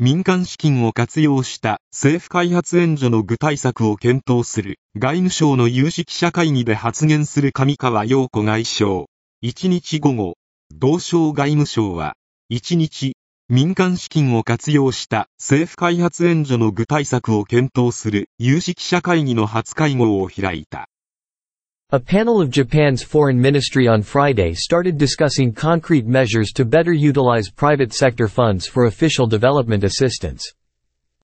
民間資金を活用した政府開発援助の具体策を検討する外務省の有識者会議で発言する上川陽子外相。1日午後、同省外務省は、1日、民間資金を活用した政府開発援助の具体策を検討する有識者会議の初会合を開いた。A panel of Japan's foreign ministry on Friday started discussing concrete measures to better utilize private sector funds for official development assistance.